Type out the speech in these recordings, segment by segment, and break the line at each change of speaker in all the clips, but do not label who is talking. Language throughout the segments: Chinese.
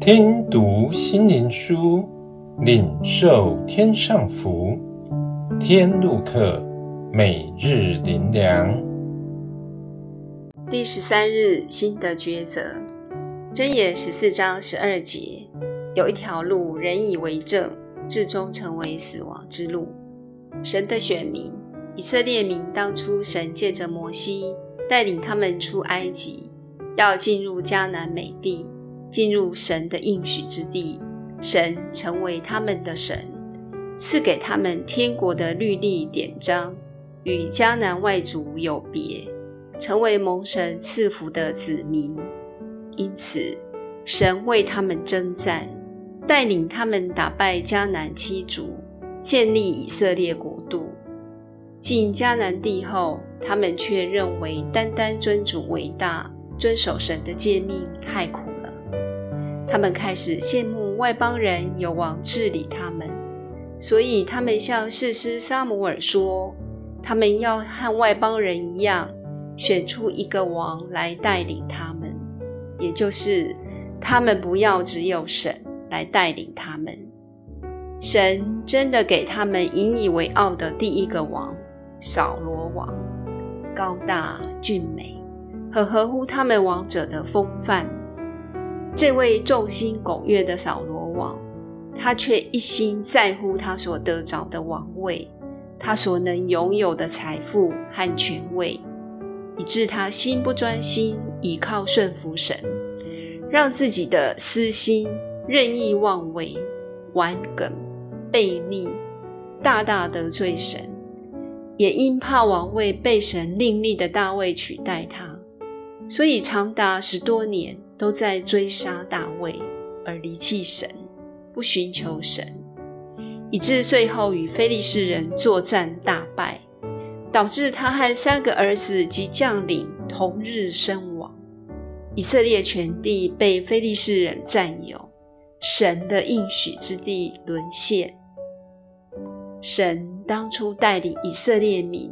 听读心灵书，领受天上福。天路客，每日灵粮。
第十三日，新的抉择。箴言十四章十二节，有一条路，人以为正，至终成为死亡之路。神的选民，以色列民，当初神借着摩西带领他们出埃及，要进入迦南美地，进入神的应许之地。神成为他们的神，赐给他们天国的律例典章，与迦南外族有别。成为蒙神赐福的子民，因此神为他们征战，带领他们打败迦南七族，建立以色列国度。进迦南地后，他们却认为单单尊主伟大，遵守神的诫命太苦。他们开始羡慕外邦人有王治理他们，所以他们向士师撒母耳说，他们要和外邦人一样。选出一个王来带领他们，也就是他们不要只有神来带领他们。神真的给他们引以为傲的第一个王——扫罗王，高大俊美，很合乎他们王者的风范。这位众星拱月的扫罗王，他却一心在乎他所得着的王位，他所能拥有的财富和权位。以致他心不专心，倚靠顺服神，让自己的私心任意妄为、顽梗、悖逆，大大得罪神。也因怕王位被神另立的大卫取代他，所以长达十多年都在追杀大卫，而离弃神，不寻求神，以致最后与非利士人作战大败。导致他和三个儿子及将领同日身亡，以色列全地被非利士人占有，神的应许之地沦陷。神当初带领以色列民，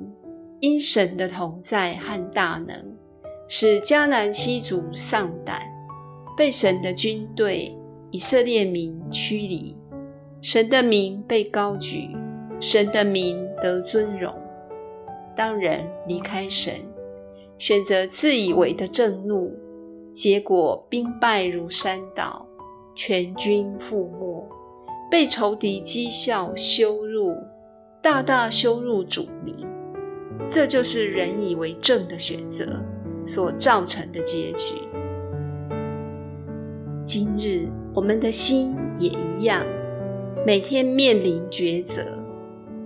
因神的同在和大能，使迦南七族丧胆，被神的军队以色列民驱离，神的名被高举，神的名得尊荣。当人离开神，选择自以为的正路，结果兵败如山倒，全军覆没，被仇敌讥笑羞辱，大大羞辱主名。这就是人以为正的选择所造成的结局。今日我们的心也一样，每天面临抉择，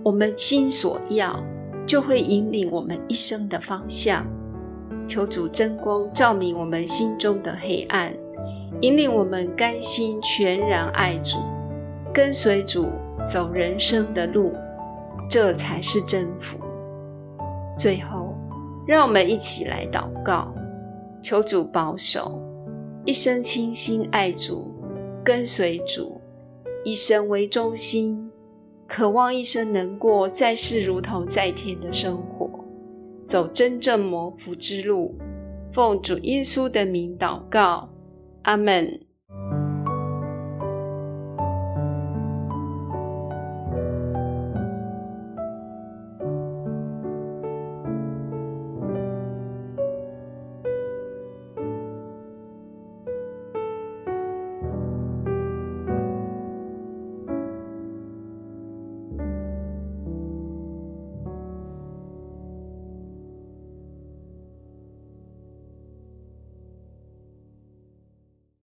我们心所要。就会引领我们一生的方向。求主真光照明我们心中的黑暗，引领我们甘心全然爱主，跟随主走人生的路，这才是真福。最后，让我们一起来祷告，求主保守，一生倾心爱主，跟随主，以神为中心。渴望一生能过在世如同在天的生活，走真正蒙福之路。奉主耶稣的名祷告，阿门。